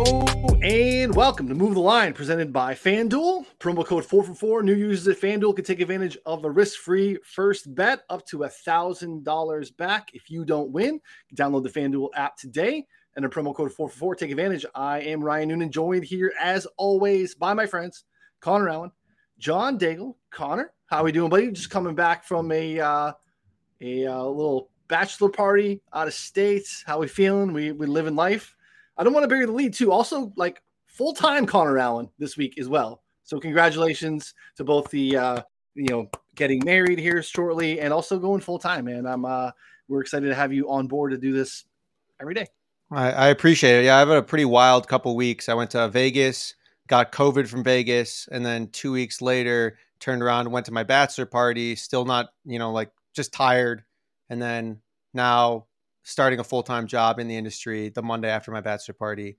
Oh, and welcome to Move the Line, presented by FanDuel. Promo code 444. New users at FanDuel can take advantage of the risk free first bet up to a $1,000 back if you don't win. Download the FanDuel app today and a promo code 444. Take advantage. I am Ryan Noonan, joined here as always by my friends, Connor Allen, John Daigle. Connor, how are we doing, buddy? Just coming back from a, uh, a uh, little bachelor party out of state. How we feeling? We, we living life. I don't want to bury the lead too. Also, like full time Connor Allen this week as well. So congratulations to both the uh, you know getting married here shortly and also going full time, man. I'm uh, we're excited to have you on board to do this every day. I, I appreciate it. Yeah, I've had a pretty wild couple weeks. I went to Vegas, got COVID from Vegas, and then two weeks later turned around, went to my bachelor party. Still not, you know, like just tired, and then now starting a full time job in the industry the Monday after my bachelor party.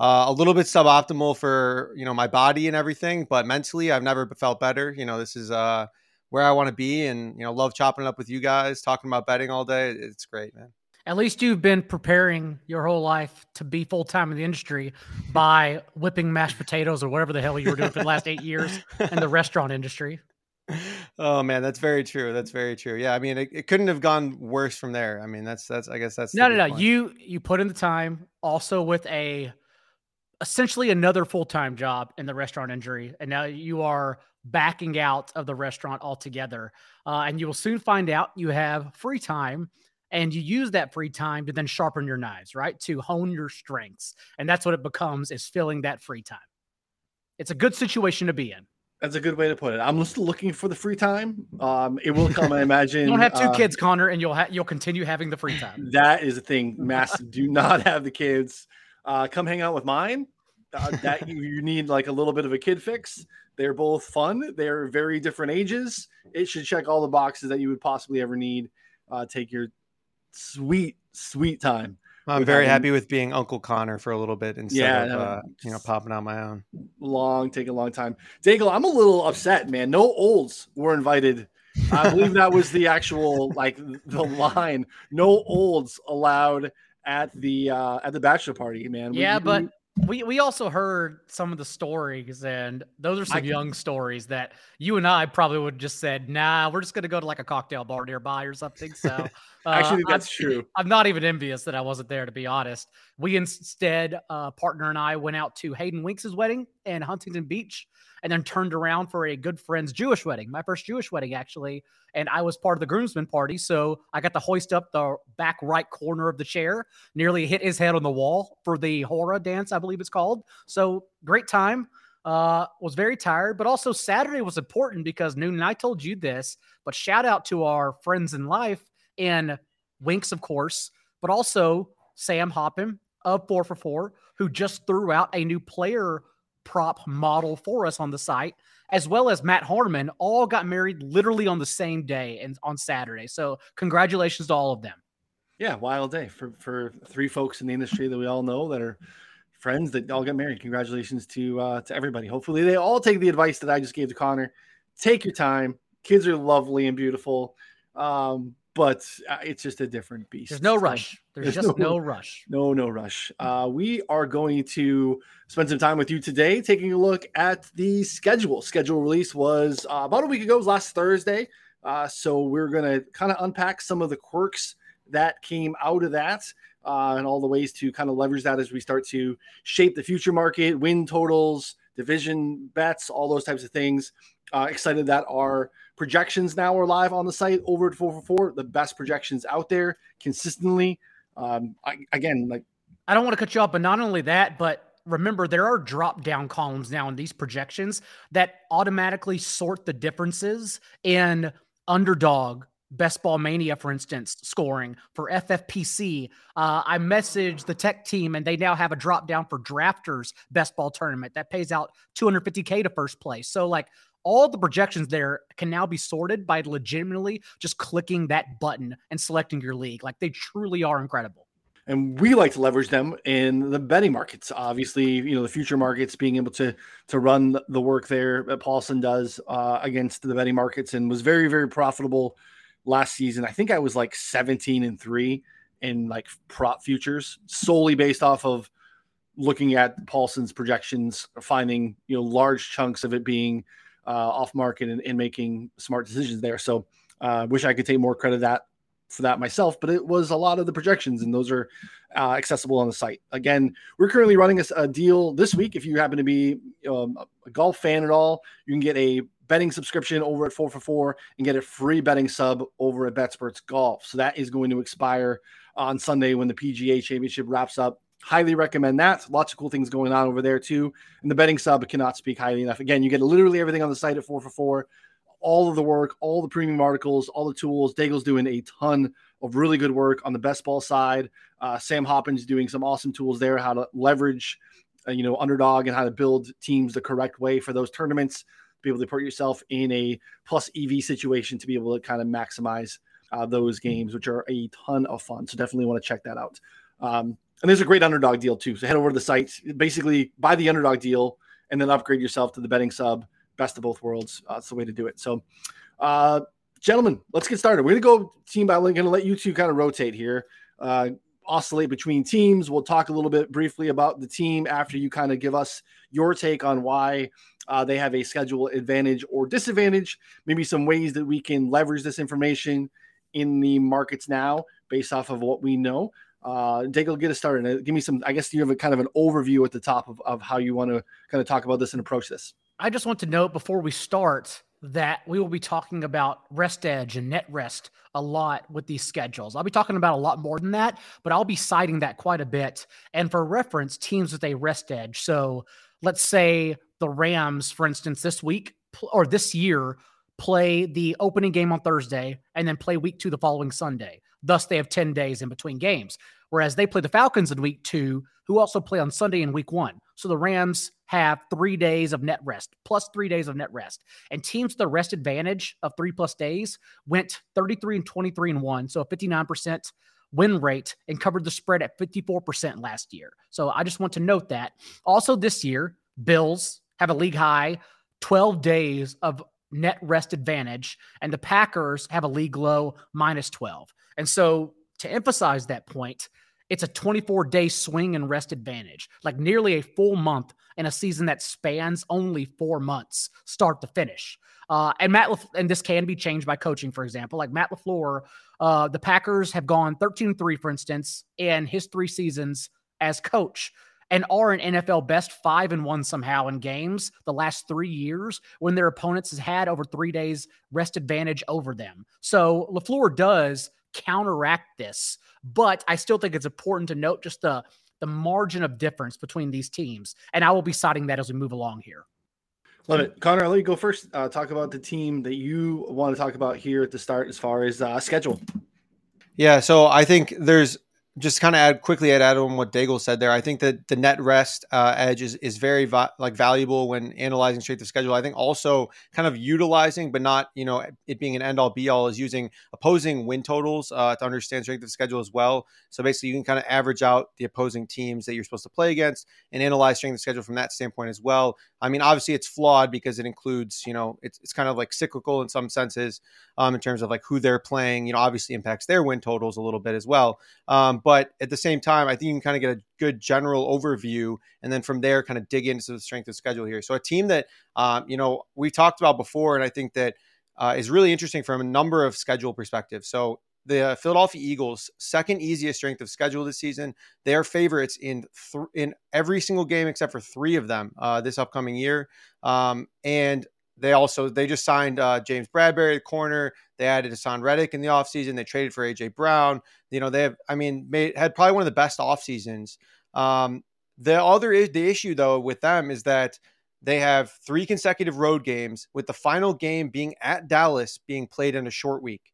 Uh, a little bit suboptimal for you know my body and everything, but mentally I've never felt better. You know, this is uh, where I want to be, and you know, love chopping it up with you guys, talking about betting all day. It's great, man. At least you've been preparing your whole life to be full time in the industry by whipping mashed potatoes or whatever the hell you were doing for the last eight years in the restaurant industry oh man, that's very true. That's very true. Yeah, I mean, it, it couldn't have gone worse from there. I mean, that's that's I guess that's no, no, no. Point. You you put in the time, also with a essentially another full time job in the restaurant injury, and now you are backing out of the restaurant altogether. Uh, and you will soon find out you have free time. And you use that free time to then sharpen your knives, right? To hone your strengths. And that's what it becomes is filling that free time. It's a good situation to be in. That's a good way to put it. I'm still looking for the free time. Um, it will come, I imagine. you don't have two uh, kids, Connor, and you'll ha- you'll continue having the free time. That is a thing. Mass do not have the kids. Uh, come hang out with mine. Uh, that you, you need like a little bit of a kid fix. They're both fun. They're very different ages. It should check all the boxes that you would possibly ever need. Uh, take your sweet, sweet time. I'm very having, happy with being Uncle Connor for a little bit instead yeah, of no, uh, you know popping on my own. Long, take a long time. Daigle, I'm a little upset, man. No olds were invited. I believe that was the actual like the line. No olds allowed at the uh at the bachelor party, man. Yeah, we, but we we also heard some of the stories, and those are some I young stories that you and I probably would have just said, "Nah, we're just gonna go to like a cocktail bar nearby or something." So uh, actually that's I'm, true. I'm not even envious that I wasn't there, to be honest. We instead, uh, partner and I went out to Hayden Winks' wedding in Huntington Beach and then turned around for a good friend's Jewish wedding, my first Jewish wedding, actually. And I was part of the groomsmen party. So I got to hoist up the back right corner of the chair, nearly hit his head on the wall for the Hora dance, I believe it's called. So great time. Uh, was very tired, but also Saturday was important because Noon and I told you this, but shout out to our friends in life and Winks, of course, but also Sam Hoppen of 4 for 4, who just threw out a new player prop model for us on the site, as well as Matt Harmon, all got married literally on the same day and on Saturday. So congratulations to all of them. Yeah, wild day for for three folks in the industry that we all know that are friends that all get married. Congratulations to uh, to everybody. Hopefully, they all take the advice that I just gave to Connor. Take your time. Kids are lovely and beautiful. Um, but uh, it's just a different beast. There's no rush. There's, There's just no, no, rush. No, no rush. Uh, we are going to spend some time with you today, taking a look at the schedule. Schedule release was uh, about a week ago, was last Thursday. Uh, so we're going to kind of unpack some of the quirks that came out of that. Uh, and all the ways to kind of leverage that as we start to shape the future market, win totals, division bets, all those types of things. Uh, excited that our projections now are live on the site over at 444, the best projections out there consistently. Um, I, again, like I don't want to cut you off, but not only that, but remember there are drop down columns now in these projections that automatically sort the differences in underdog best ball mania for instance scoring for ffpc uh, i messaged the tech team and they now have a drop down for drafters best ball tournament that pays out 250k to first place. So like all the projections there can now be sorted by legitimately just clicking that button and selecting your league. Like they truly are incredible. And we like to leverage them in the betting markets. Obviously, you know the future markets being able to to run the work there that Paulson does uh, against the betting markets and was very very profitable last season. I think I was like 17 and three in like prop futures solely based off of looking at Paulson's projections, finding you know large chunks of it being uh, off market and, and, making smart decisions there. So, uh, wish I could take more credit that for that myself, but it was a lot of the projections, and those are uh, accessible on the site. Again, we're currently running a, a deal this week. If you happen to be um, a golf fan at all, you can get a betting subscription over at 4 for 4 and get a free betting sub over at BetSperts Golf. So that is going to expire on Sunday when the PGA Championship wraps up. Highly recommend that. Lots of cool things going on over there too. And the betting sub cannot speak highly enough. Again, you get literally everything on the site at 4 for 4 all of the work, all the premium articles, all the tools. Daigle's doing a ton of really good work on the best ball side. Uh, Sam Hoppen's doing some awesome tools there, how to leverage, uh, you know, underdog and how to build teams the correct way for those tournaments. Be able to put yourself in a plus EV situation to be able to kind of maximize uh, those games, which are a ton of fun. So definitely want to check that out. Um, and there's a great underdog deal too. So head over to the site, basically buy the underdog deal, and then upgrade yourself to the betting sub best of both worlds. Uh, that's the way to do it. So, uh, gentlemen, let's get started. We're going to go team by We're going to let you two kind of rotate here, uh, oscillate between teams. We'll talk a little bit briefly about the team after you kind of give us your take on why uh, they have a schedule advantage or disadvantage, maybe some ways that we can leverage this information in the markets now based off of what we know. Uh, get us started. Give me some, I guess you have a kind of an overview at the top of, of how you want to kind of talk about this and approach this. I just want to note before we start that we will be talking about rest edge and net rest a lot with these schedules. I'll be talking about a lot more than that, but I'll be citing that quite a bit. And for reference, teams with a rest edge. So let's say the Rams, for instance, this week or this year play the opening game on Thursday and then play week two the following Sunday. Thus, they have 10 days in between games. Whereas they play the Falcons in week two, who also play on Sunday in week one. So the Rams have three days of net rest plus three days of net rest. And teams with the rest advantage of three plus days went 33 and 23 and one. So a 59% win rate and covered the spread at 54% last year. So I just want to note that. Also, this year, Bills have a league high 12 days of net rest advantage, and the Packers have a league low minus 12. And so to emphasize that point, it's a 24 day swing and rest advantage, like nearly a full month in a season that spans only four months, start to finish. Uh, and Matt, Lef- and this can be changed by coaching, for example. Like Matt LaFleur, uh, the Packers have gone 13 3, for instance, in his three seasons as coach and are an NFL best five and one somehow in games the last three years when their opponents has had over three days rest advantage over them. So LaFleur does counteract this. But I still think it's important to note just the the margin of difference between these teams, and I will be citing that as we move along here. Love it, Connor. I'll let you go first. Uh, talk about the team that you want to talk about here at the start, as far as uh, schedule. Yeah, so I think there's just kind of add quickly add on what Daigle said there. I think that the net rest uh, edge is is very va- like valuable when analyzing strength of schedule. I think also kind of utilizing, but not you know it being an end all be all, is using opposing win totals uh, to understand strength of schedule as well. So basically, you can kind of average out the opposing teams that you're supposed to play against and analyze strength of schedule from that standpoint as well. I mean, obviously, it's flawed because it includes you know it's it's kind of like cyclical in some senses um, in terms of like who they're playing. You know, obviously impacts their win totals a little bit as well. Um, but at the same time, I think you can kind of get a good general overview, and then from there, kind of dig into the strength of schedule here. So a team that um, you know we talked about before, and I think that uh, is really interesting from a number of schedule perspectives. So the Philadelphia Eagles, second easiest strength of schedule this season. They are favorites in th- in every single game except for three of them uh, this upcoming year. Um, and they also they just signed uh, James Bradberry, the corner. They added Haason Reddick in the offseason. They traded for AJ Brown. You know, they have I mean, made had probably one of the best off seasons. Um, the other is the issue though with them is that they have three consecutive road games, with the final game being at Dallas being played in a short week.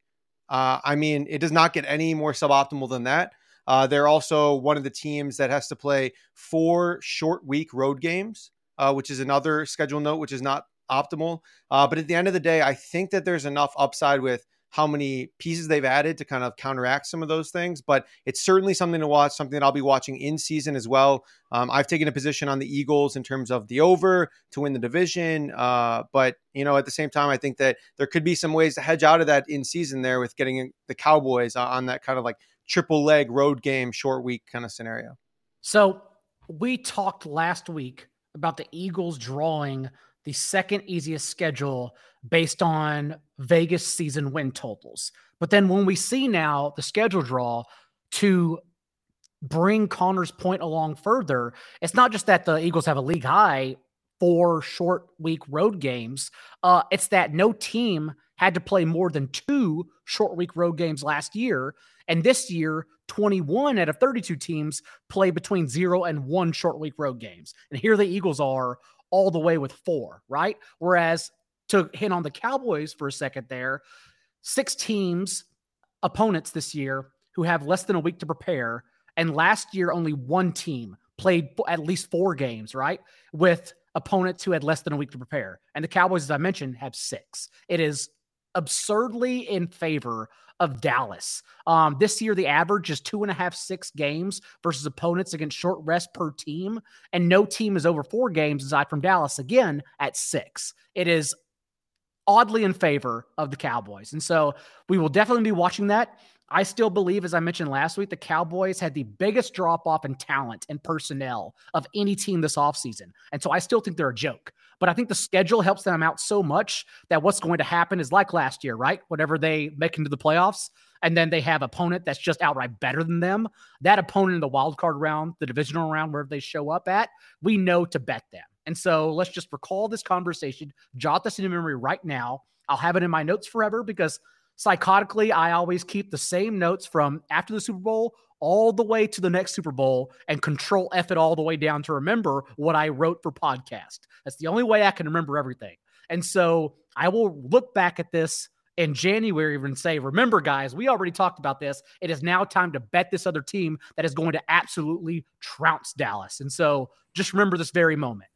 Uh, I mean, it does not get any more suboptimal than that. Uh, they're also one of the teams that has to play four short week road games, uh, which is another schedule note, which is not optimal. Uh, but at the end of the day, I think that there's enough upside with how many pieces they've added to kind of counteract some of those things. But it's certainly something to watch, something that I'll be watching in season as well. Um, I've taken a position on the Eagles in terms of the over to win the division. Uh, but, you know, at the same time, I think that there could be some ways to hedge out of that in season there with getting the Cowboys on that kind of like triple leg road game, short week kind of scenario. So we talked last week about the Eagles drawing the second easiest schedule based on Vegas season win totals. But then when we see now the schedule draw to bring Connor's point along further, it's not just that the Eagles have a league high four short week road games. Uh, it's that no team had to play more than two short week road games last year. And this year, 21 out of 32 teams play between zero and one short week road games. And here the Eagles are all the way with four, right? Whereas to hit on the Cowboys for a second there, six teams, opponents this year who have less than a week to prepare. And last year, only one team played at least four games, right? With opponents who had less than a week to prepare. And the Cowboys, as I mentioned, have six. It is absurdly in favor of Dallas. Um, this year, the average is two and a half, six games versus opponents against short rest per team. And no team is over four games aside from Dallas, again, at six. It is oddly in favor of the Cowboys. And so we will definitely be watching that. I still believe, as I mentioned last week, the Cowboys had the biggest drop off in talent and personnel of any team this offseason. And so I still think they're a joke. But I think the schedule helps them out so much that what's going to happen is like last year, right? Whatever they make into the playoffs, and then they have opponent that's just outright better than them. That opponent in the wild card round, the divisional round, wherever they show up at, we know to bet them. And so let's just recall this conversation, jot this in memory right now. I'll have it in my notes forever because psychotically, I always keep the same notes from after the Super Bowl all the way to the next Super Bowl and control F it all the way down to remember what I wrote for podcast. That's the only way I can remember everything. And so I will look back at this in January and say, remember, guys, we already talked about this. It is now time to bet this other team that is going to absolutely trounce Dallas. And so just remember this very moment.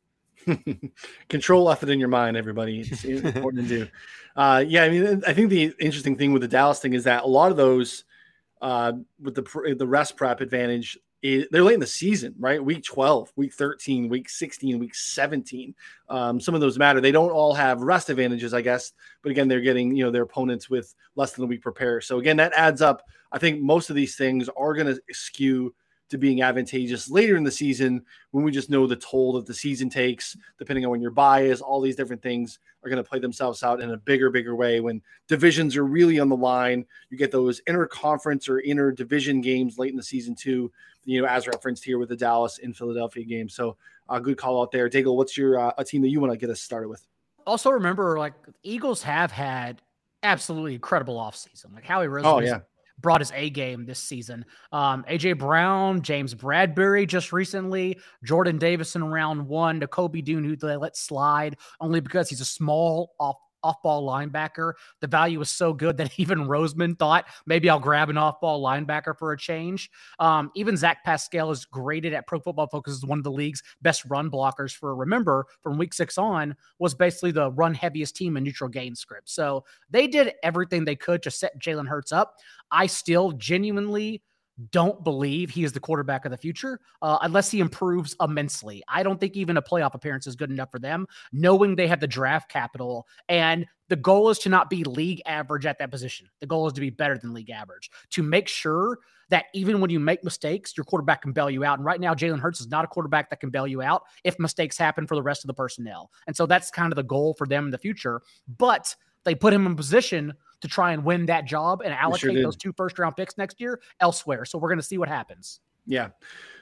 Control F it in your mind, everybody. It's important to do. Uh, yeah, I mean, I think the interesting thing with the Dallas thing is that a lot of those uh, with the the rest prep advantage. they're late in the season, right? Week 12, week 13, week 16, week 17. Um, some of those matter. They don't all have rest advantages, I guess, but again, they're getting you know their opponents with less than a week prepare. So again, that adds up. I think most of these things are going to skew to being advantageous later in the season when we just know the toll that the season takes, depending on when your buy is, all these different things are going to play themselves out in a bigger, bigger way when divisions are really on the line. You get those inter conference or inter division games late in the season, too, you know, as referenced here with the Dallas and Philadelphia game. So, a uh, good call out there. Daigle, what's your uh, a team that you want to get us started with? Also, remember, like, Eagles have had absolutely incredible offseason. Like Howie Roseman oh, yeah brought his A game this season. Um, AJ Brown, James Bradberry just recently, Jordan Davison round one, to Kobe Dean, who they let slide only because he's a small off off ball linebacker. The value was so good that even Roseman thought maybe I'll grab an off ball linebacker for a change. Um, even Zach Pascal is graded at Pro Football Focus as one of the league's best run blockers for remember from week six on was basically the run heaviest team in neutral gain script. So they did everything they could to set Jalen Hurts up. I still genuinely don't believe he is the quarterback of the future uh, unless he improves immensely. I don't think even a playoff appearance is good enough for them, knowing they have the draft capital. And the goal is to not be league average at that position. The goal is to be better than league average, to make sure that even when you make mistakes, your quarterback can bail you out. And right now, Jalen Hurts is not a quarterback that can bail you out if mistakes happen for the rest of the personnel. And so that's kind of the goal for them in the future. But they put him in position to try and win that job and allocate sure those two first round picks next year elsewhere. So we're going to see what happens. Yeah.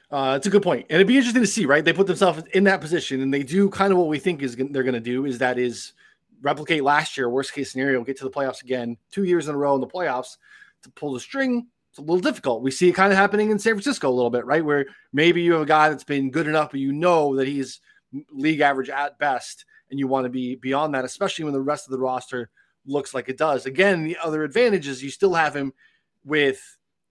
Uh, it's a good. And it'd be interesting to see, right? They put themselves in that position and they do kind of what we think is they're going to do is that is replicate last year, worst case scenario, get to the playoffs again, two years in a row in the playoffs to pull the string. It's a little difficult. We see it kind of happening in San Francisco a little bit, right? Where maybe you have a guy that's been good enough, but you know that he's league average at best, and you want to be beyond that, especially when the rest of the roster looks like it does. Again, the other advantage is you still have him with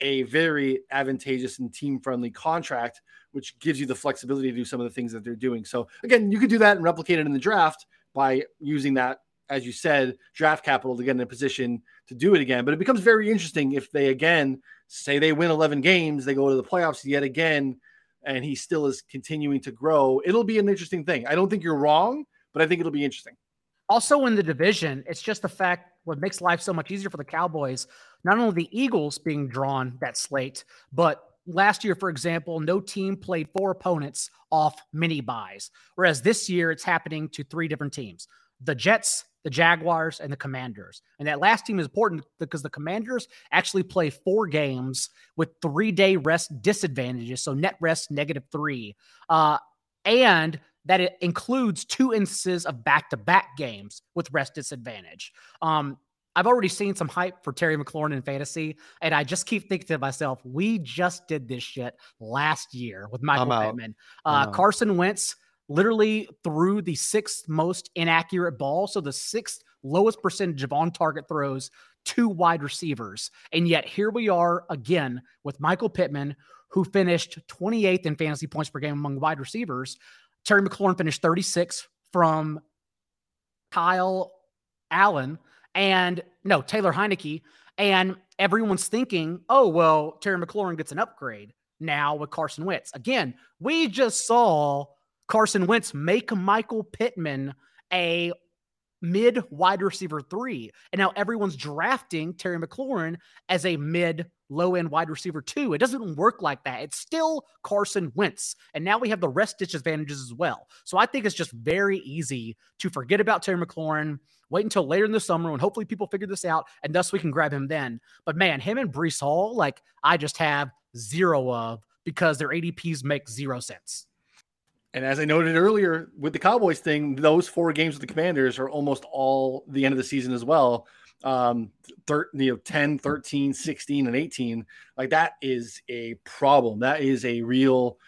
a very advantageous and team friendly contract, which gives you the flexibility to do some of the things that they're doing. So, again, you could do that and replicate it in the draft by using that as you said, draft capital to get in a position to do it again. But it becomes very interesting if they again say they win 11 games, they go to the playoffs yet again, and he still is continuing to grow. It'll be an interesting thing. I don't think you're wrong, but I think it'll be interesting. Also in the division, it's just the fact what makes life so much easier for the Cowboys. Not only the Eagles being drawn that slate, but last year, for example, no team played four opponents off mini buys, whereas this year it's happening to three different teams: the Jets, the Jaguars, and the Commanders. And that last team is important because the Commanders actually play four games with three day rest disadvantages, so net rest negative three, uh, and that it includes two instances of back-to-back games with rest disadvantage. Um, I've already seen some hype for Terry McLaurin in fantasy, and I just keep thinking to myself, we just did this shit last year with Michael Pittman. Uh, Carson Wentz literally threw the sixth most inaccurate ball, so the sixth lowest percentage of on target throws to wide receivers. And yet here we are again with Michael Pittman, who finished 28th in fantasy points per game among wide receivers. Terry McLaurin finished 36 from Kyle Allen and no, Taylor Heinicke. And everyone's thinking, oh, well, Terry McLaurin gets an upgrade now with Carson Wentz. Again, we just saw Carson Wentz make Michael Pittman a mid wide receiver three. And now everyone's drafting Terry McLaurin as a mid low end wide receiver two. It doesn't work like that. It's still Carson Wentz. And now we have the rest disadvantages as well. So I think it's just very easy to forget about Terry McLaurin, wait until later in the summer when hopefully people figure this out and thus we can grab him then. But man, him and Breece Hall, like I just have zero of because their ADPs make zero sense. And as I noted earlier with the Cowboys thing, those four games with the Commanders are almost all the end of the season as well. Um, thir- you know, 10, 13, 16, and 18. Like that is a problem. That is a real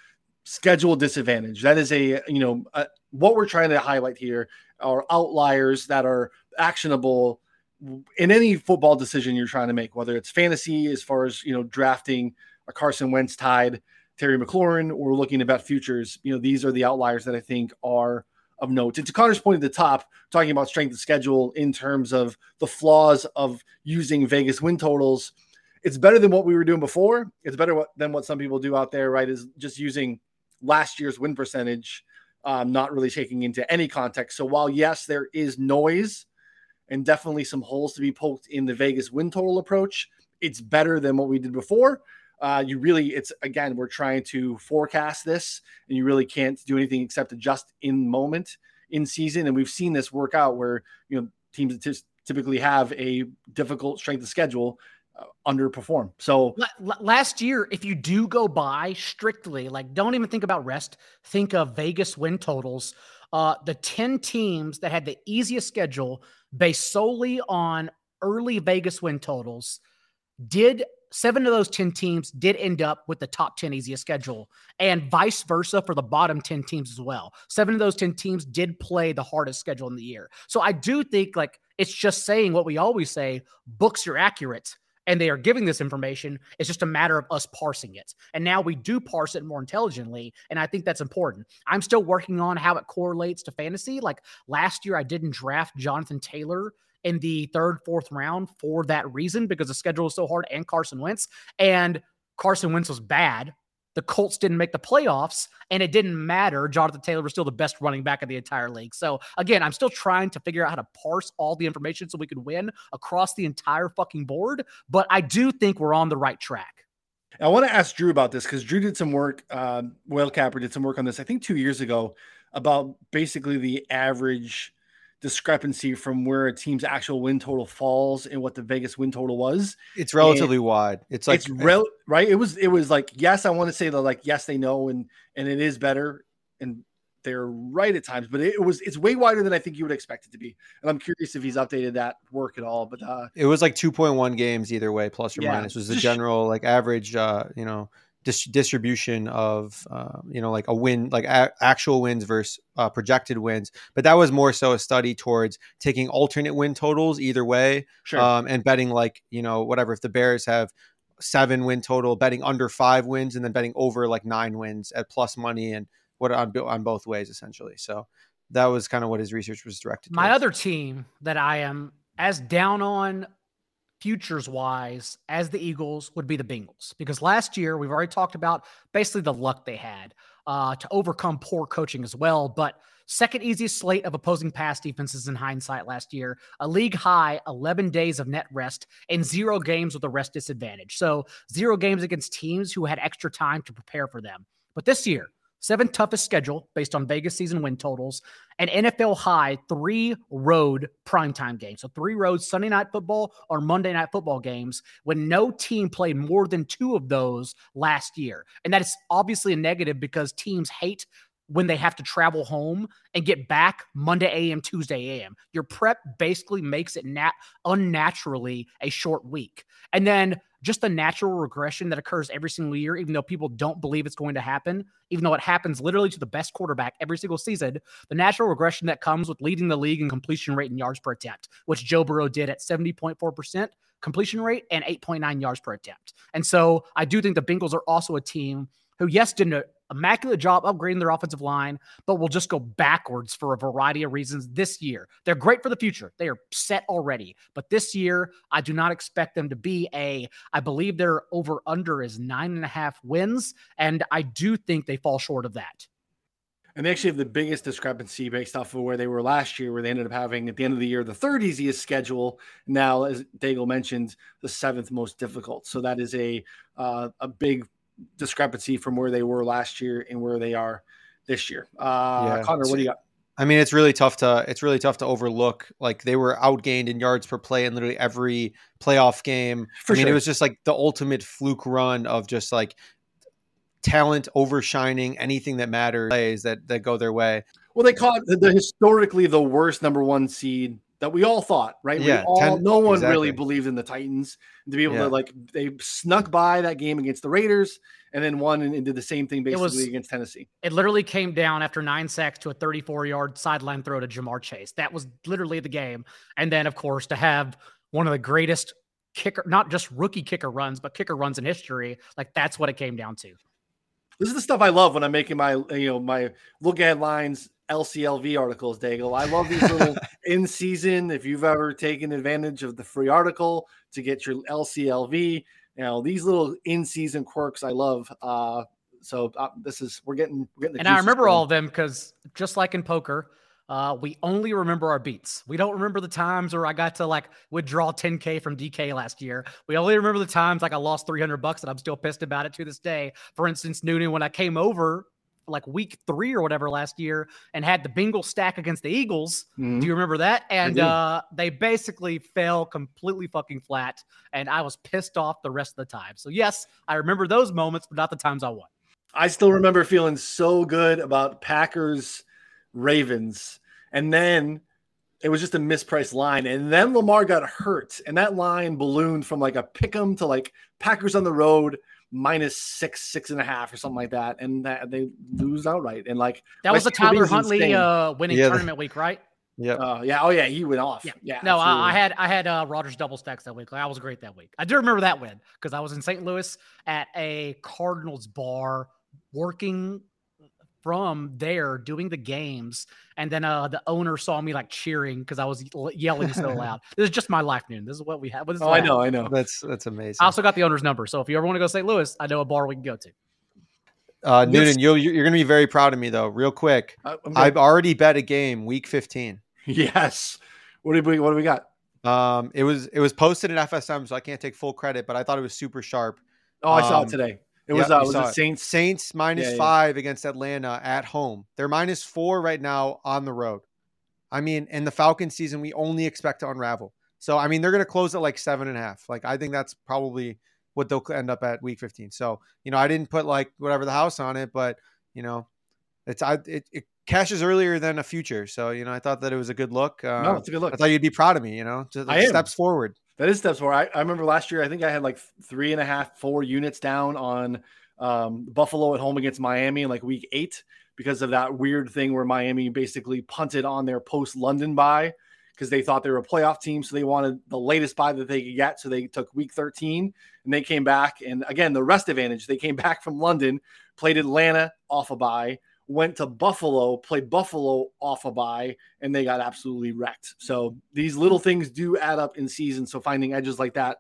schedule disadvantage. That is a, you know, uh, what we're trying to highlight here are outliers that are actionable in any football decision you're trying to make, whether it's fantasy as far as, you know, drafting a Carson Wentz tied Terry McLaurin or looking about futures, you know, these are the outliers that I think are of note. And to Connor's point at the top, talking about strength of schedule in terms of the flaws of using Vegas win totals, it's better than what we were doing before. It's better than what some people do out there, right? Is just using last year's win percentage, um, not really taking into any context. So while yes, there is noise and definitely some holes to be poked in the Vegas win total approach, it's better than what we did before uh, you really it's again we're trying to forecast this and you really can't do anything except adjust in moment in season. And we've seen this work out where you know teams t- typically have a difficult strength of schedule uh, underperform. So last year if you do go by strictly like don't even think about rest think of vegas win totals. Uh, the 10 teams that had the easiest schedule based solely on early vegas win totals did seven of those 10 teams did end up with the top 10 easiest schedule and vice versa for the bottom 10 teams as well. Seven of those 10 teams did play the hardest schedule in the year. So I do think like it's just saying what we always say books are accurate and they are giving this information. It's just a matter of us parsing it. And now we do parse it more intelligently. And I think that's important. I'm still working on how it correlates to fantasy. Like last year, I didn't draft Jonathan Taylor in the third, fourth round for that reason because the schedule was so hard and Carson Wentz. And Carson Wentz was bad. The Colts didn't make the playoffs, and it didn't matter. Jonathan Taylor was still the best running back in the entire league. So, again, I'm still trying to figure out how to parse all the information so we could win across the entire fucking board. But I do think we're on the right track. I want to ask Drew about this because Drew did some work, uh, Whale Capper did some work on this, I think two years ago, about basically the average discrepancy from where a team's actual win total falls and what the Vegas win total was. It's relatively and wide. It's like it's rel- right. It was it was like yes, I want to say that like yes they know and and it is better and they're right at times, but it, was it's way wider than I think you would expect it to be. And I'm curious if he's updated that work at all. But uh it was like 2.1 games either way, plus or yeah, minus was the general like average uh you know dis- distribution of uh, you know like a win like a- actual wins versus uh, projected wins but that was more so a study towards taking alternate win totals either way sure. um, and betting like you know whatever if the bears have seven win total betting under five wins and then betting over like nine wins at plus money and what on, on both ways essentially so that was kind of what his research was directed. My towards. other team that I am as down on futures wise as the Eagles would be the Bengals because last year we've already talked about basically the luck they had uh, to overcome poor coaching as well. But second easiest slate of opposing pass defenses in hindsight last year, a league high 11 days of net rest and zero games with a rest disadvantage. So zero games against teams who had extra time to prepare for them. But this year, seventh toughest schedule based on Vegas season win totals, and NFL high three road primetime games. So three road Sunday night football or Monday night football games when no team played more than two of those last year. And that is obviously a negative because teams hate when they have to travel home and get back Monday AM, Tuesday AM. Your prep basically makes it nat- unnaturally a short week. And then just the natural regression that occurs every single year, even though people don't believe it's going to happen, even though it happens literally to the best quarterback every single season, the natural regression that comes with leading the league in completion rate and yards per attempt, which Joe Burrow did at 70.4% completion rate and 8.9 yards per attempt. And so I do think the Bengals are also a team who, yes, did an immaculate job upgrading their offensive line, but will just go backwards for a variety of reasons this year. They're great for the future. They are set already. But this year, I do not expect them to be a, I believe their over under is nine and a half wins. And I do think they fall short of that. And they actually have the biggest discrepancy based off of where they were last year, where they ended up having at the end of the year the third easiest schedule. Now, as Daigle mentioned, the seventh most difficult. So that is a uh, a big discrepancy from where they were last year and where they are this year. Uh, yeah. Connor, what do you got? I mean, it's really tough to it's really tough to overlook. Like they were outgained in yards per play in literally every playoff game. For I mean, sure. it was just like the ultimate fluke run of just like talent overshining anything that matters plays that that go their way. Well, they caught the, the historically the worst number one seed that we all thought, right? Yeah, all, 10, no one exactly. really believed in the Titans to be able yeah. to like they snuck by that game against the Raiders and then won and, and did the same thing basically was, against Tennessee. It literally came down after nine sacks to a 34 yard sideline throw to Ja'Marr Chase. That was literally the game. And then, of course, to have one of the greatest kicker, not just rookie kicker runs, but kicker runs in history, like that's what it came down to. This is the stuff I love when I'm making my you know my look at lines LCLV articles, Daigle. I love these little in season. If you've ever taken advantage of the free article to get your LCLV, you know these little in season quirks I love. Uh, so uh, this is we're getting we're getting. and I remember going. all of them because just like in poker, uh, we only remember our beats. We don't remember the times where I got to like withdraw 10k from DK last year. We only remember the times like I lost 300 bucks and I'm still pissed about it to this day. For instance, Noonan, when I came over like week three or whatever last year and had the Bengals stack against the Eagles. Mm-hmm. Do you remember that? And uh, they basically fell completely fucking flat. And I was pissed off the rest of the time. So, yes, I remember those moments, but not the times I won. I still remember feeling so good about Packers Ravens. And then it was just a mispriced line. And then Lamar got hurt. And that line ballooned from like a pick 'em to like Packers on the road minus six, six and a half, or something like that, and that they lose outright. And like that was the Tyler Huntley uh, winning yeah, tournament week, right? Yeah. Uh, yeah. Oh yeah, he went off. Yeah. yeah no, I, I, had I had uh, Rodgers double stacks that week. Like, I was great that week. I do remember that win because I was in St. Louis at a Cardinals bar working from there doing the games and then uh the owner saw me like cheering because i was yelling so loud. This is just my life noon this is what we have oh i know i know. That's that's amazing. i also got the owner's number so if you ever want to go to st louis i know a bar we can go to. Uh noonan you're, you're gonna be very proud of me though real quick. Uh, i've already bet a game week 15 yes. What do we what do we got? Um it was it was posted in fsm so i can't take full credit but i thought it was super sharp. Oh i saw it um, today it was, yep, uh, was it Saints? Saints minus yeah, five yeah. against Atlanta at home. They're minus four right now on the road. I mean, in the Falcon season, we only expect to unravel. So, I mean, they're going to close at like seven and a half. Like, I think that's probably what they'll end up at week 15. So, you know, I didn't put like whatever the house on it, but, you know, it's, I, it, it cashes earlier than a future. So, you know, I thought that it was a good look. Uh, no, it's a good look. I thought you'd be proud of me, you know, just I steps forward. That is steps forward. I, I remember last year, I think I had like three and a half, four units down on um, Buffalo at home against Miami in like week eight because of that weird thing where Miami basically punted on their post London buy because they thought they were a playoff team. So they wanted the latest buy that they could get. So they took week 13 and they came back. And again, the rest advantage, they came back from London, played Atlanta off a bye, went to Buffalo, played Buffalo off a bye, and they got absolutely wrecked. So these little things do add up in season. So finding edges like that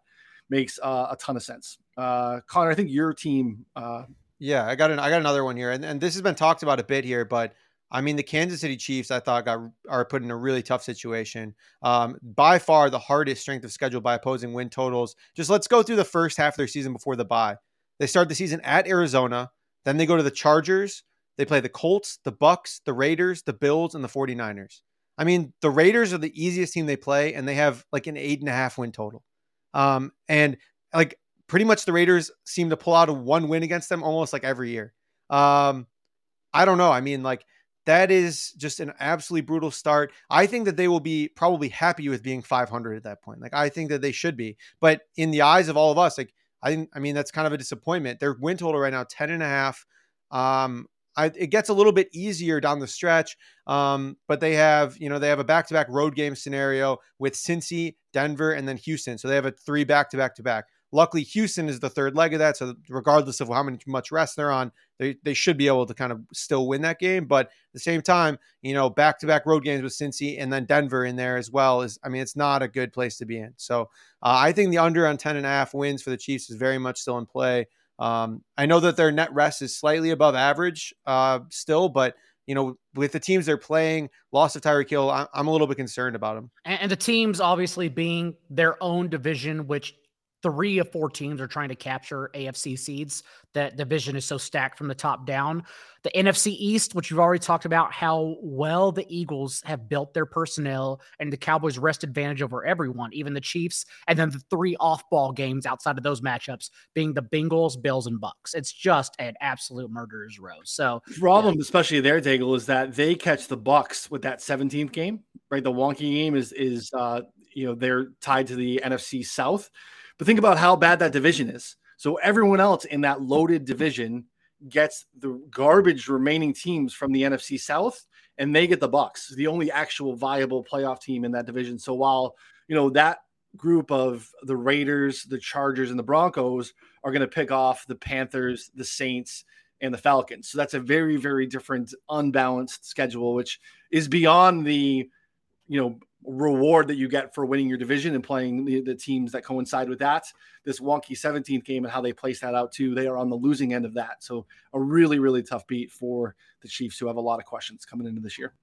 makes uh, a ton of sense. Uh, Connor, I think your team. Uh, yeah, I got an, I got another one here, and, and this has been talked about a bit here, but I mean the Kansas City Chiefs, I thought got are put in a really tough situation. Um, by far the hardest strength of schedule by opposing win totals. Just let's go through the first half of their season before the bye. They start the season at Arizona, then they go to the Chargers. They play the Colts, the Bucks, the Raiders, the Bills, and the 49ers. I mean, the Raiders are the easiest team they play, and they have like an eight and a half win total. Um, and like pretty much the Raiders seem to pull out a one win against them almost like every year. Um, I don't know. I mean, like that is just an absolutely brutal start. I think that they will be probably happy with being 500 at that point. Like I think that they should be, but in the eyes of all of us, like I, I mean, that's kind of a disappointment. Their win total right now, 10 and a half. Um, I, it gets a little bit easier down the stretch, um, but they have, you know, they have a back-to-back road game scenario with Cincy, Denver, and then Houston. So they have a three back-to-back-to-back. Luckily, Houston is the third leg of that. So regardless of how much rest they're on, they, they should be able to kind of still win that game. But at the same time, you know, back to back road games with Cincy and then Denver in there as well is, I mean, it's not a good place to be in. So uh, I think the under on 10 and a half wins for the Chiefs is very much still in play. Um, I know that their net rest is slightly above average uh, still, but you know, with the teams they're playing, loss of Tyreek Hill, I'm a little bit concerned about them. And the teams obviously being their own division, which three of four teams are trying to capture AFC seeds. That division is so stacked from the top down. The NFC East, which you've already talked about, how well the Eagles have built their personnel and the Cowboys rest advantage over everyone, even the Chiefs, and then the three off-ball games outside of those matchups being the Bengals, Bills, and Bucks. It's just an absolute murderer's row. So the problem, yeah. especially their Daigle, is that they catch the Bucks with that 17th game, right? The wonky game is is uh, you know they're tied to the NFC South. But think about how bad that division is. So everyone else in that loaded division gets the garbage remaining teams from the NFC South, and they get the Bucks, the only actual viable playoff team in that division. So while you know that group of the Raiders, the Chargers, and the Broncos are going to pick off the Panthers, the Saints, and the Falcons. So that's a very, very different, unbalanced schedule, which is beyond the you know reward that you get for winning your division and playing the, the, teams that coincide with that. This wonky 17th game and how they place that out too. They are on the losing end of that. So a really, really tough beat for the Chiefs who have a lot of questions coming into this year.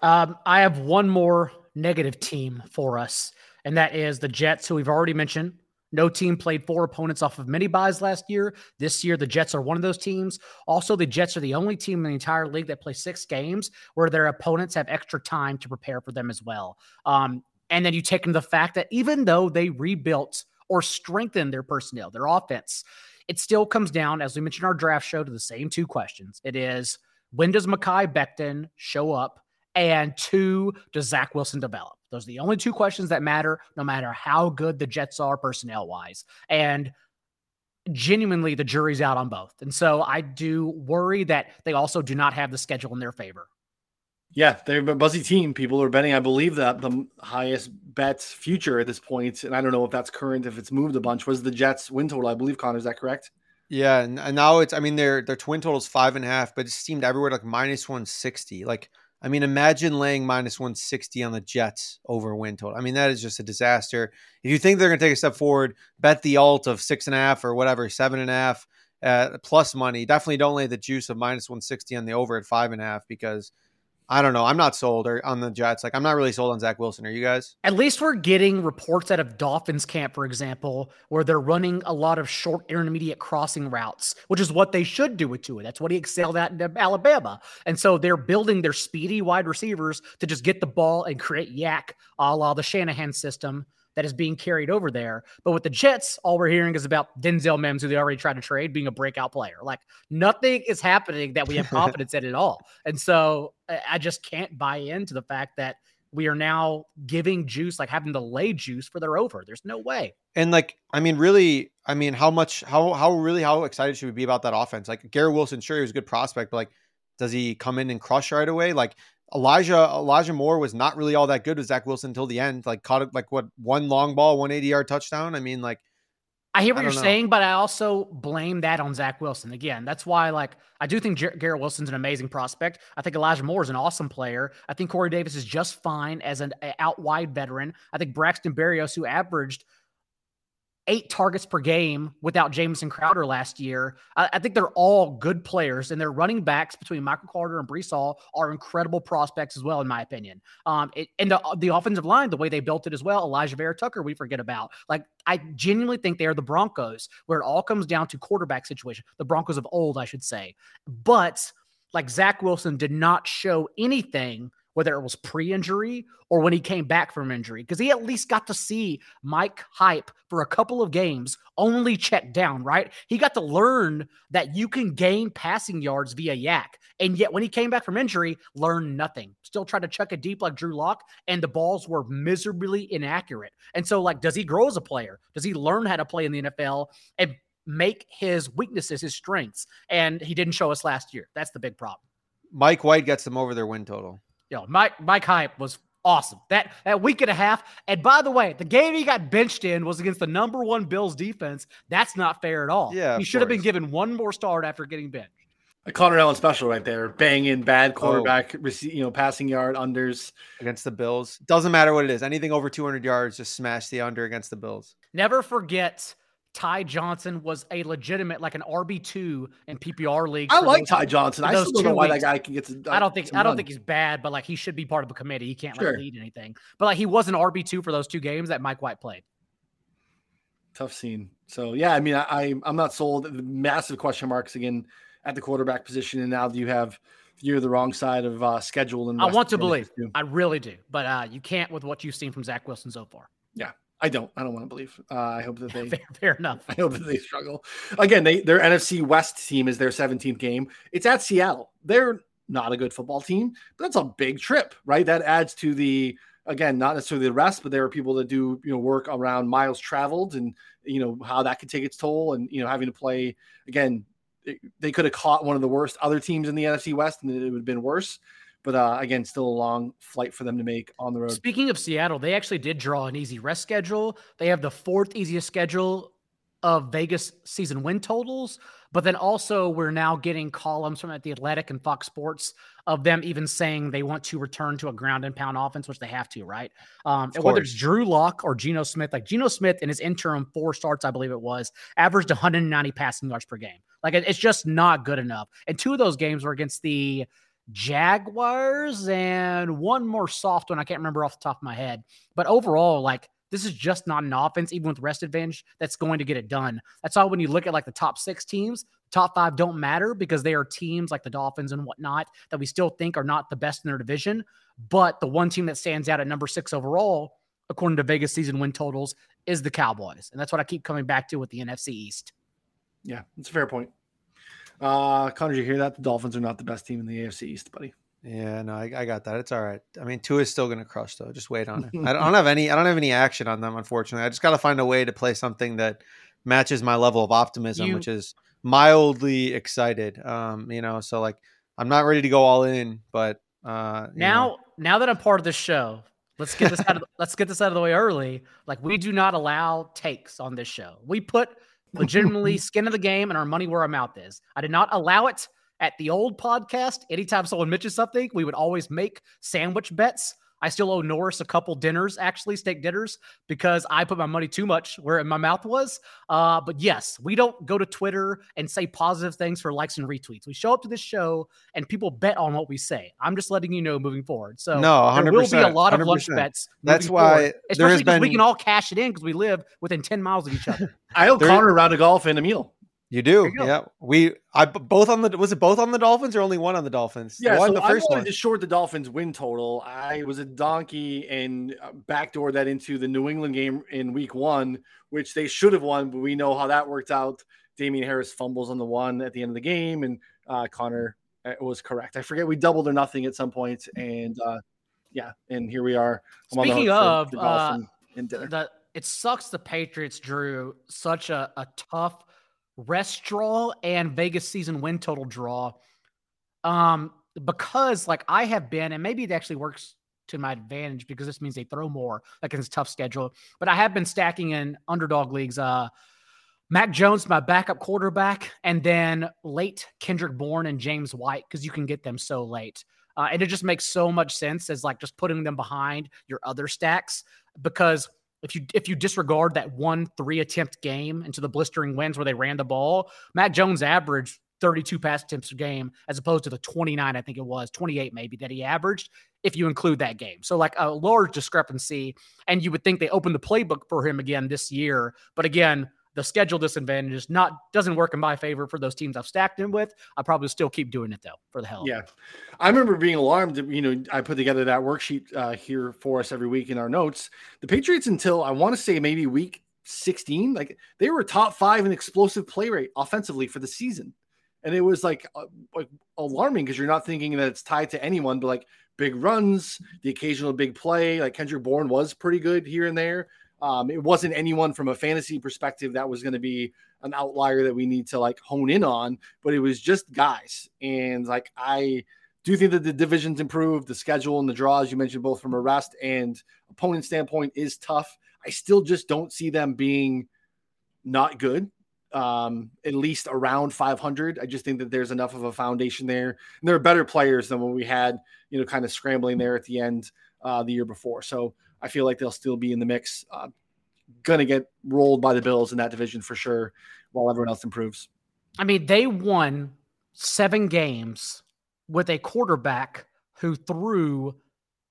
Um, I have one more negative team for us, and that is the Jets, who we've already mentioned. No team played four opponents off of mini buys last year. This year, the Jets are one of those teams. Also, the Jets are the only team in the entire league that plays six games where their opponents have extra time to prepare for them as well. Um, and then you take into the fact that even though they rebuilt or strengthened their personnel, their offense, it still comes down, as we mentioned in our draft show, to the same two questions. It is when does Mekhi Becton show up? And two, does Zach Wilson develop? Those are the only two questions that matter, no matter how good the Jets are personnel wise. And genuinely, the jury's out on both. And so I do worry that they also do not have the schedule in their favor. Yeah, they're a buzzy team. People are betting, I believe, that the highest bets future at this point, and I don't know if that's current, if it's moved a bunch, was the Jets win total. I believe, Connor, is that correct? Yeah, and now it's. I mean, their their twin totals five and a half, but it seemed everywhere like minus one sixty. Like I mean, imagine laying minus 160 on the Jets over win total. I mean, that is just a disaster. If you think they're going to take a step forward, bet the alt of six and a half or whatever, seven and a half uh, plus money. Definitely don't lay the juice of minus 160 on the over at five and a half because – I don't know. I'm not sold on the Jets. Like I'm not really sold on Zach Wilson. Are you guys? At least we're getting reports out of Dolphins camp, for example, where they're running a lot of short intermediate crossing routes, which is what they should do with Tua. That's what he excelled at in Alabama. And so they're building their speedy wide receivers to just get the ball and create YAC a la the Shanahan system that is being carried over there. But with the Jets, all we're hearing is about Denzel Mims, who they already tried to trade, being a breakout player. Like nothing is happening that we have confidence in at all. And so I just can't buy into the fact that we are now giving juice, like having to lay juice for their over. There's no way. And like, I mean, really, I mean, how much, how, how really, how excited should we be about that offense? Like Garrett Wilson, sure, he was a good prospect, but like, does he come in and crush right away? Like Elijah Elijah Moore was not really all that good with Zach Wilson until the end. Like caught like what one long ball, 180 yard touchdown. I mean, like I hear what I you're know. saying, but I also blame that on Zach Wilson. Again, that's why, like, I do think Jar- Garrett Wilson's an amazing prospect. I think Elijah Moore is an awesome player. I think Corey Davis is just fine as an out wide veteran. I think Braxton Berrios, who averaged eight targets per game without Jameson Crowder last year, I, I think they're all good players, and their running backs between Michael Carter and Breece Hall are incredible prospects as well, in my opinion. Um, it, and the the offensive line, the way they built it as well, Alijah Vera-Tucker, we forget about. Like, I genuinely think they are the Broncos, where it all comes down to quarterback situation. The Broncos of old, I should say. But like Zach Wilson did not show anything, whether it was pre-injury or when he came back from injury, because he at least got to see Mike Hype for a couple of games only check down, right? He got to learn that you can gain passing yards via YAC. And yet when he came back from injury, learned nothing. Still tried to chuck it deep like Drew Lock, and the balls were miserably inaccurate. And so, like, does he grow as a player? Does he learn how to play in the NFL and make his weaknesses his strengths? And he didn't show us last year. That's the big problem. Mike White gets them over their win total. You know, Mike Mike Hype was awesome. That that week and a half. And by the way, the game he got benched in was against the number one Bills defense. That's not fair at all. Yeah, he of should have been given one more start after getting benched. A Connor Allen special right there, banging bad oh. quarterback, rece- you know, passing yard unders. against the Bills. Doesn't matter what it is. Anything over 200 yards, just smash the under against the Bills. Never forget. Ty Johnson was a legitimate, like an RB two in PPR leagues. I like those- Ty Johnson. I still don't know why that guy can get to. I don't think I don't think he's bad, but like he should be part of a committee. He can't Sure. like lead anything. But like he was an RB two for those two games that Mike White played. tough scene. So yeah, I mean, I, I I'm not sold. Massive question marks again at the quarterback position, and now you have you're the wrong side of uh, schedule. And I want to believe. I really do, but uh, you can't with what you've seen from Zach Wilson so far. I don't. I don't want to believe. Uh, I hope that they. Fair, fair enough. I hope that they struggle. Again, they their NFC West team is their 17th game. It's at Seattle. They're not a good football team, but that's a big trip, right? That adds to the again, not necessarily the rest, but there are people that do you know work around miles traveled and you know how that could take its toll, and you know having to play again. it- They could have caught one of the worst other teams in the NFC West, and it would have been worse. But uh, again, still a long flight for them to make on the road. Speaking of Seattle, they actually did draw an easy rest schedule. They have the fourth easiest schedule of Vegas season win totals, but then also we're now getting columns from at The Athletic and Fox Sports of them even saying they want to return to a ground and pound offense, which they have to, right? Um, and whether it's Drew Lock or Geno Smith, like Geno Smith in his interim four starts, I believe it was, averaged 190 passing yards per game. Like it- it's just not good enough. And two of those games were against the Jaguars and one more soft one. I can't remember off the top of my head. But overall, like this is just not an offense, even with rest advantage, that's going to get it done. That's why when you look at like the top six teams, top five don't matter because they are teams like the Dolphins and whatnot that we still think are not the best in their division. But the one team that stands out at number six overall, according to Vegas season win totals, is the Cowboys. And that's what I keep coming back to with the NFC East. Yeah, it's a fair point. Uh, Connor, did you hear that? The Dolphins are not the best team in the AFC East, buddy. Yeah, no, I, I got that. It's all right. I mean, two is still going to crush though. Just wait on it. I don't, I don't have any. I don't have any action on them, unfortunately. I just got to find a way to play something that matches my level of optimism, You- which is mildly excited. Um, you know, so like I'm not ready to go all in, but uh, now know, now that i'm part of this show let's get this out of let's get this out of the way early like we do not allow takes on this show we put legitimately skin of the game and our money where our mouth is. I did not allow it at the old podcast. Anytime someone mentions something we would always make sandwich bets i still owe norris a couple dinners actually steak dinners because i put my money too much where my mouth was uh, but yes we don't go to twitter and say positive things for likes and retweets we show up to this show and people bet on what we say. I'm just letting you know moving forward. So no, 100%, there will be a lot of lunch 100%. bets. That's why forward, especially has because we can all cash it in because we live within 10 miles of each other. I owe There- Connor a round of golf and a meal. You do, you yeah. We, I both on the. Was it both on the Dolphins or only one on the Dolphins? Yeah, one, so the I first wanted one. to short the Dolphins win total. I was a donkey and uh, backdoor that into the New England game in week one, which they should have won, but we know how that worked out. Damien Harris fumbles on the one at the end of the game, and uh, Connor uh, was correct. I forget we doubled or nothing at some point, and uh, yeah, and here we are. I'm on the Speaking of, the uh, and, and dinner. the, it sucks the Patriots drew such a, a tough rest draw and Vegas season win total draw. Um, because like I have been, and maybe it actually works to my advantage because this means they throw more, like in this tough schedule. But I have been stacking in underdog leagues, uh, Mac Jones, my backup quarterback, and then late Kendrick Bourne and James White because you can get them so late. Uh, and it just makes so much sense as like just putting them behind your other stacks because if you if you disregard that one three attempt game into the blistering wins where they ran the ball, Mac Jones averaged 32 pass attempts a game as opposed to the 29 I think it was 28 maybe that he averaged if you include that game. So like a large discrepancy and you would think they opened the playbook for him again this year, but again the schedule disadvantage is not doesn't work in my favor for those teams I've stacked him with. I probably still keep doing it though for the hell. Yeah, I remember being alarmed. You know, I put together that worksheet uh, here for us every week in our notes. The Patriots until I want to say maybe week 16, like they were top five in explosive play rate offensively for the season, and it was like uh, like alarming because you're not thinking that it's tied to anyone, but like big runs, the occasional big play. Like Kendrick Bourne was pretty good here and there. Um, it wasn't anyone from a fantasy perspective that was going to be an outlier that we need to like hone in on, but it was just guys. And like, I do think that the divisions improved, the schedule and the draws you mentioned, both from a rest and opponent standpoint, is tough. I still just don't see them being not good, um, at least around 500. I just think that there's enough of a foundation there. And there are better players than what we had, you know, kind of scrambling there at the end uh, the year before. So, I feel like they'll still be in the mix. Uh, gonna get rolled by the Bills in that division for sure, while everyone else improves. I mean, they won seven games with a quarterback who threw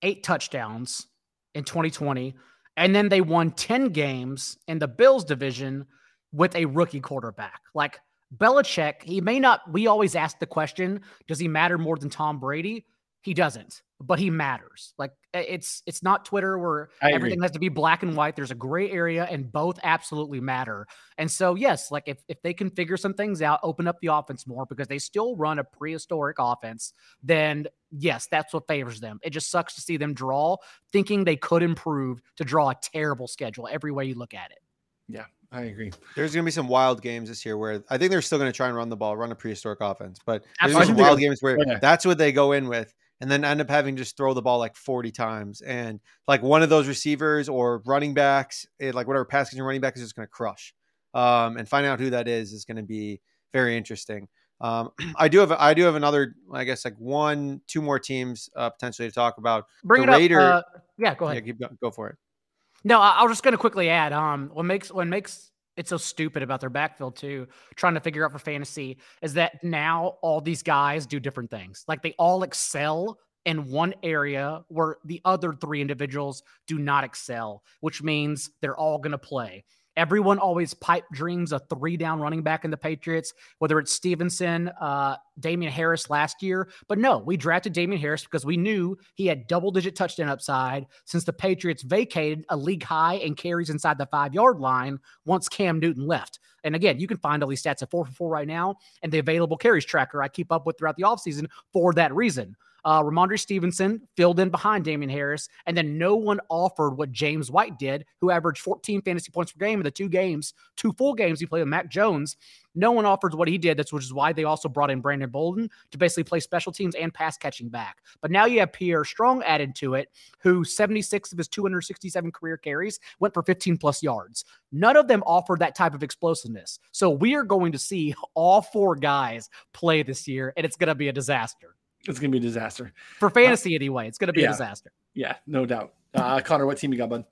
eight touchdowns in 2020, and then they won 10 games in the Bills division with a rookie quarterback. Like Belichick, he may not. We always ask the question, does he matter more than Tom Brady? He doesn't but he matters. Like it's it's not Twitter where I everything agree. has to be black and white. There's a gray area and both absolutely matter. And so yes, like if if they can figure some things out, open up the offense more because they still run a prehistoric offense, then yes, that's what favors them. It just sucks to see them draw thinking they could improve to draw a terrible schedule every way you look at it. Yeah, I agree. There's going to be some wild games this year where I think they're still going to try and run the ball, run a prehistoric offense, but there's some wild games where yeah. that's what they go in with and then end up having just throw the ball like 40 times. And like one of those receivers or running backs, it, like whatever pass catching running back is just going to crush. Um, and finding out who that is is going to be very interesting. Um, I do have I do have another I guess like one two more teams uh, potentially to talk about. Bring the it Raider, up. Uh, yeah, go ahead. Yeah, keep, go, go for it. No, I, I was just going to quickly add. Um, what makes what makes it's so stupid about their backfield too, trying to figure out for fantasy is that now all these guys do different things. Like they all excel in one area where the other three individuals do not excel, which means they're all going to play. Everyone always pipe dreams a three down running back in the Patriots, whether it's Stevenson, uh, Damien Harris last year. But no, we drafted Damien Harris because we knew he had double digit touchdown upside since the Patriots vacated a league high and carries inside the five yard line once Cam Newton left. And again, you can find all these stats at four for four right now and the available carries tracker I keep up with throughout the offseason for that reason. Uh, Rhamondre Stevenson filled in behind Damien Harris, and then no one offered what James White did, who averaged 14 fantasy points per game in the two games, two full games he played with Mac Jones. No one offered what he did. That's which is why they also brought in Brandon Bolden to basically play special teams and pass catching back. But now you have Pierre Strong added to it, who 76 of his 267 career carries went for 15 plus yards. None of them offered that type of explosiveness. So we are going to see all four guys play this year, and it's going to be a disaster. It's gonna be a disaster for uh, fantasy uh, anyway. It's gonna be yeah, a disaster. Yeah, no doubt. Uh, Connor, what team you got, bud?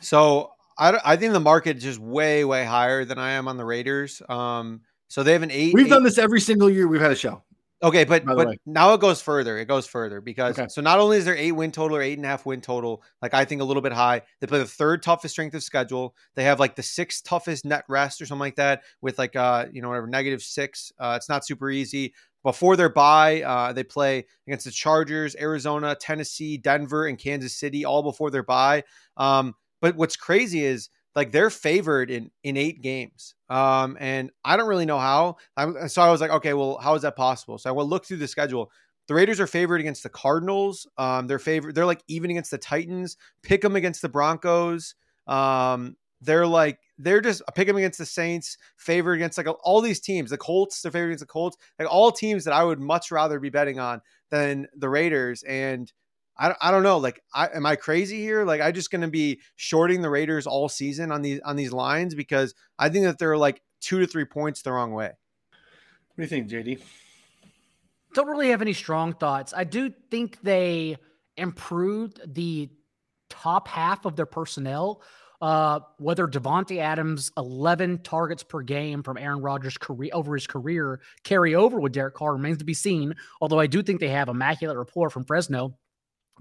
So I, I think the market is just way way higher than I am on the Raiders. Um, so they have an eight. We've eight, done this every single year we've had a show. Okay, but but way. now it goes further. It goes further because okay. so not only is there eight win total or eight and a half win total, like I think a little bit high. They play the third toughest strength of schedule. They have like the sixth toughest net rest or something like that, with like uh you know whatever negative six. Uh, it's not super easy. Before their bye, uh, they play against the Chargers, Arizona, Tennessee, Denver, and Kansas City, all before their bye. Um, but what's crazy is like they're favored in in eight games, um, and I don't really know how. I'm, so I was like, okay, well, how is that possible? So I will look through the schedule. The Raiders are favored against the Cardinals. Um, they're favored. They're like even against the Titans. Pick them against the Broncos. Um, they're like they're just pick them against the Saints, favored against like all these teams. The Colts, they're favored against the Colts, like all teams that I would much rather be betting on than the Raiders. And I, I don't know, like, I, am I crazy here? Like, I just going to be shorting the Raiders all season on these on these lines because I think that they're like two to three points the wrong way. What do you think, JD? Don't really have any strong thoughts. I do think they improved the top half of their personnel. Uh, whether Davante Adams' 11 targets per game from Aaron Rodgers' career over his career carry over with Derek Carr remains to be seen. Although I do think they have immaculate rapport from Fresno.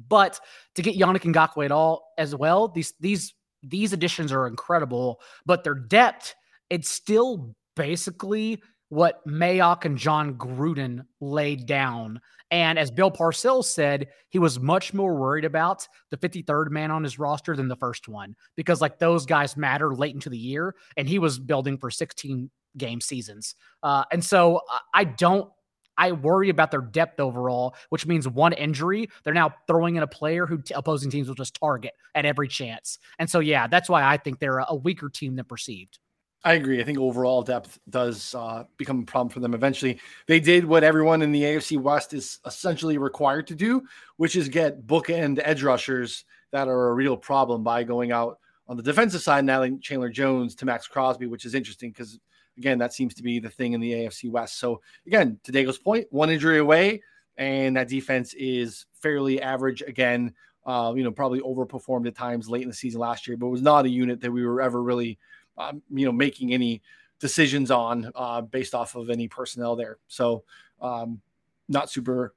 But to get Yannick Ngakoue at all as well, these these these additions are incredible. But their depth, it's still basically what Mayock and Jon Gruden laid down. And as Bill Parcells said, he was much more worried about the 53rd man on his roster than the first one because, like, those guys matter late into the year. And he was building for 16 game seasons. Uh, and so I don't. I worry about their depth overall, which means one injury, they're now throwing in a player who t- opposing teams will just target at every chance. And so, yeah, that's why I think they're a weaker team than perceived. I agree. I think overall depth does uh, become a problem for them eventually. They did what everyone in the AFC West is essentially required to do, which is get bookend edge rushers that are a real problem by going out on the defensive side, now Chandler Jones to Maxx Crosby, which is interesting because, again, that seems to be the thing in the AFC West. So, again, to Daigle's point, one injury away, and that defense is fairly average again. Uh, you know, probably overperformed at times late in the season last year, but was not a unit that we were ever really – um, you know, making any decisions on uh, based off of any personnel there. So, um, not super,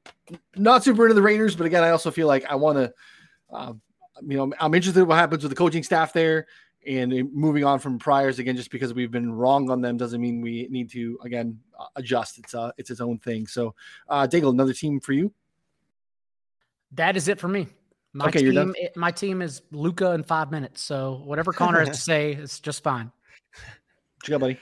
not super into the Raiders, but again, I also feel like I want to, uh, you know, I'm interested in what happens with the coaching staff there and moving on from priors again, just because we've been wrong on them doesn't mean we need to again uh, adjust. It's uh, it's its own thing. So, uh, Daigle, another team for you. That is it for me. My okay, team, it, my team is Luka in five minutes. So whatever Connor has to say, is just fine. What you got, buddy?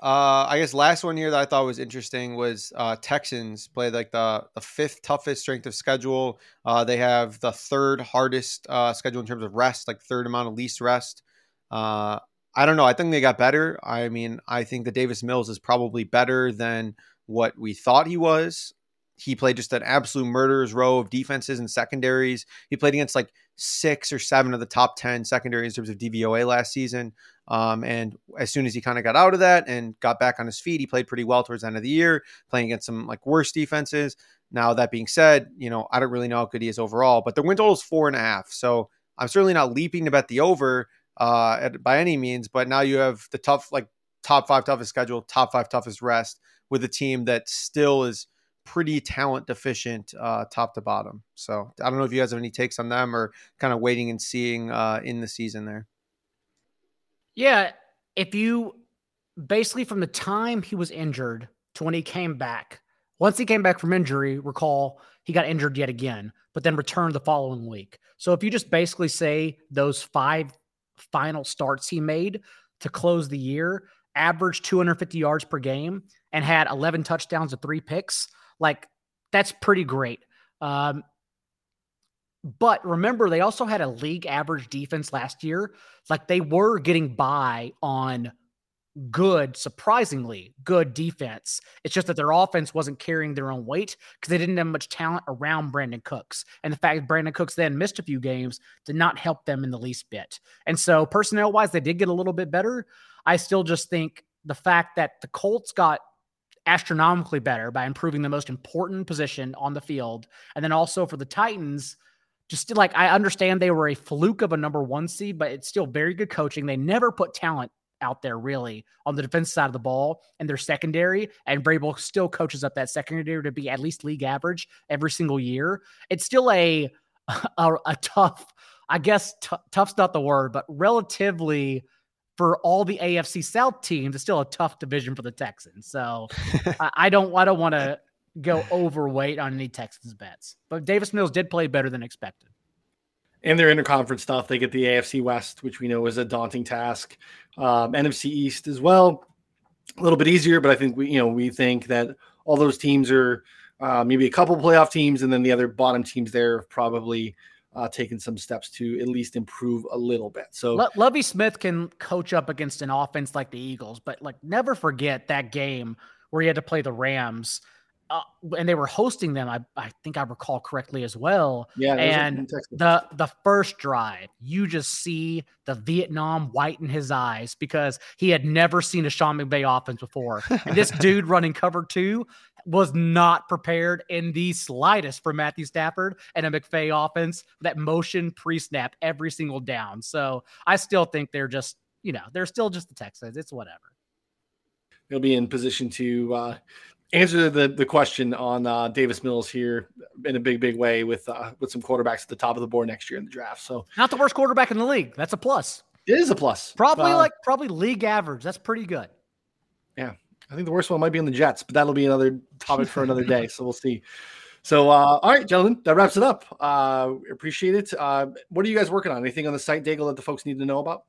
Uh, I guess last one here that I thought was interesting was uh, Texans played like the the fifth toughest strength of schedule. Uh, they have the third hardest uh, schedule in terms of rest, like third amount of least rest. Uh, I don't know. I think they got better. I mean, I think that Davis Mills is probably better than what we thought he was. He played just an absolute murderer's row of defenses and secondaries. He played against like six or seven of the top 10 secondaries in terms of DVOA last season. Um, and as soon as he kind of got out of that and got back on his feet, he played pretty well towards the end of the year, playing against some like worse defenses. Now, that being said, you know, I don't really know how good he is overall, but the win total is four and a half. So I'm certainly not leaping to bet the over uh, at, by any means, but now you have the tough, like top five toughest schedule, top five toughest rest with a team that still is pretty talent deficient uh, top to bottom. So I don't know if you guys have any takes on them or kind of waiting and seeing uh, in the season there. Yeah, if you basically from the time he was injured to when he came back, once he came back from injury, recall he got injured yet again, but then returned the following week. So if you just basically say those five final starts he made to close the year, averaged 250 yards per game and had 11 touchdowns and three picks, like that's pretty great. Um, but remember, they also had a league average defense last year. Like they were getting by on good, surprisingly good defense. It's just that their offense wasn't carrying their own weight because they didn't have much talent around Brandin Cooks. And the fact that Brandin Cooks then missed a few games did not help them in the least bit. And so, personnel wise, they did get a little bit better. I still just think the fact that the Colts got astronomically better by improving the most important position on the field. And then also for the Titans, just like I understand they were a fluke of a number one seed, but it's still very good coaching. They never put talent out there really on the defense side of the ball and their secondary. And Vrabel still coaches up that secondary to be at least league average every single year. It's still a a, a tough, I guess t- tough's not the word, but relatively for all the AFC South teams, it's still a tough division for the Texans. So I, I don't I don't want to go overweight on any Texans bets. But Davis Mills did play better than expected. And their interconference stuff, they get the AFC West, which we know is a daunting task. Um, NFC East as well, a little bit easier, but I think we, you know, we think that all those teams are uh, maybe a couple playoff teams, and then the other bottom teams there have probably uh, taken some steps to at least improve a little bit. So Le- Lovie Smith can coach up against an offense like the Eagles, but like never forget that game where he had to play the Rams uh, and they were hosting them. I, I think I recall correctly as well. Yeah, and the the first drive, you just see the Vietnam white in his eyes because he had never seen a Sean McVay offense before. And this dude running cover two was not prepared in the slightest for Matthew Stafford and a McVay offense that motion pre snap every single down. So I still think they're just you know they're still just the Texans. It's whatever. he'll be in position to uh, answer the the question on uh, Davis Mills here in a big big way with uh, with some quarterbacks at the top of the board next year in the draft. So Not the worst quarterback in the league. That's a plus. it is a plus. Probably Uh, like probably league average. That's pretty good. Yeah, I think the worst one might be on the Jets, but that'll be another topic for another day. So we'll see. So uh, all right, gentlemen, that wraps it up. Uh, appreciate it. Uh, what are you guys working on? Anything on the site, Daigle, that the folks need to know about?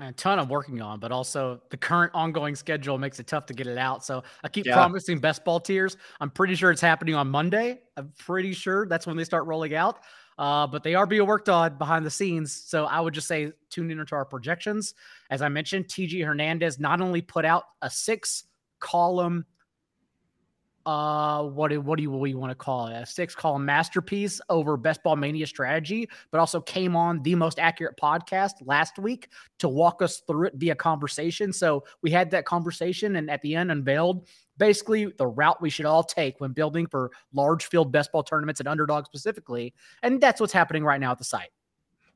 A ton I'm working on, but also the current ongoing schedule makes it tough to get it out. So I keep Yeah. promising best ball tiers. I'm pretty sure it's happening on Monday. I'm pretty sure that's when they start rolling out. Uh, but they are being worked on behind the scenes. So I would just say tune in to our projections. As I mentioned, TJ Hernandez not only put out a six column uh what do what do you what do you want to call it a six column masterpiece over best ball mania strategy but also came on the most accurate podcast last week to walk us through it via conversation so we had that conversation and at the end unveiled basically the route we should all take when building for large field best ball tournaments and underdog specifically and that's what's happening right now at the site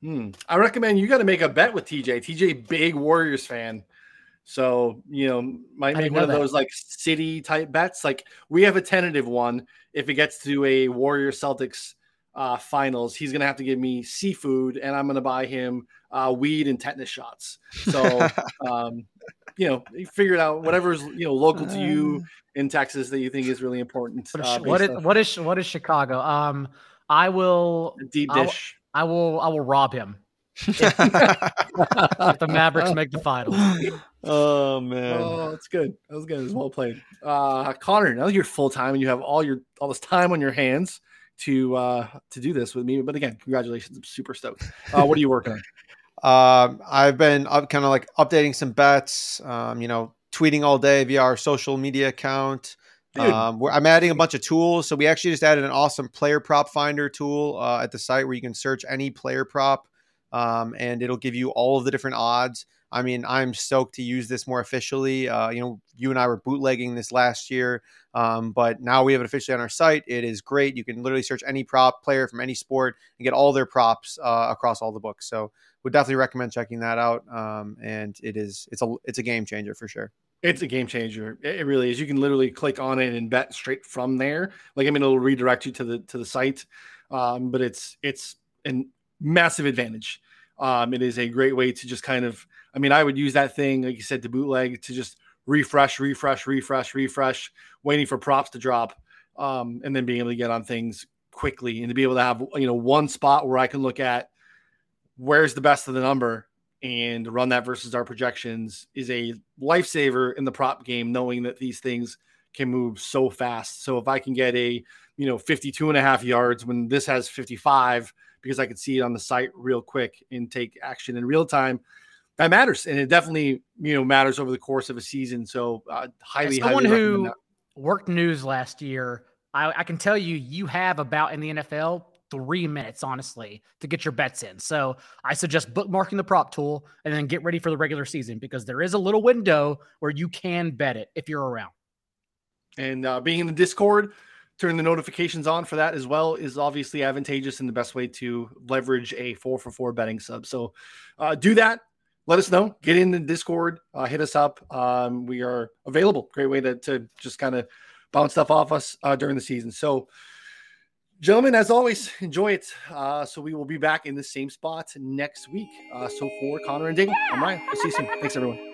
Hmm. I recommend you got to make a bet with TJ. TJ, big Warriors fan. So, you know, might I make one of that. those like city type bets. Like we have a tentative one. If it gets to a Warrior Celtics uh, finals, he's going to have to give me seafood and I'm going to buy him uh, weed and tetanus shots. So, um, you know, you figure it out, whatever's, you know, local to you in Texas that you think is really important. what is, uh, what is what is what is chicago um i will deep dish. i will i will rob him the mavericks make the finals oh man. Oh, it's good. That was good. It was well played. Uh, Connor, now that you're full time and you have all your all this time on your hands to uh to do this with me. But again, congratulations. I'm super stoked. Uh, what are you working on? Um, I've been up, kind of like updating some bets. Um, you know, tweeting all day via our social media account. Um, we're, I'm adding a bunch of tools. So we actually just added an awesome player prop finder tool uh, at the site where you can search any player prop, um, and it'll give you all of the different odds. I mean, I'm stoked to use this more officially. Uh, you know, you and I were bootlegging this last year, um, but now we have it officially on our site. It is great. You can literally search any prop player from any sport and get all their props uh, across all the books. So would definitely recommend checking that out. Um, and it is it's a it's a game changer for sure. It's a game changer. It really is. You can literally click on it and bet straight from there. Like I mean, it'll redirect you to the to the site. Um, but it's it's a massive advantage. Um, it is a great way to just kind of. I mean, I would use that thing, like you said, to bootleg to just refresh, refresh, refresh, refresh, waiting for props to drop, um, and then being able to get on things quickly and to be able to have you know one spot where I can look at where's the best of the number and run that versus our projections is a lifesaver in the prop game, knowing that these things can move so fast. So if I can get a, you know, 52 and a half yards when this has 55, because I can see it on the site real quick and take action in real time, that matters. And it definitely, you know, matters over the course of a season. So uh, highly, As someone highly who that. worked news last year, I, I can tell you, you have about in the NFL three minutes, honestly, to get your bets in. So I suggest bookmarking the prop tool and then get ready for the regular season because there is a little window where you can bet it if you're around. And uh, being in the Discord, turn the notifications on for that as well is obviously advantageous and the best way to leverage a four for four betting sub. So uh, do that. Let us know. Get in the Discord. Uh, hit us up. Um, we are available. Great way to, to just kind of bounce stuff off us uh, during the season. So, gentlemen, as always, enjoy it. Uh, so we will be back in the same spot next week. Uh, so for Connor and Daigle, I'm Ryan. We'll see you soon. Thanks, everyone.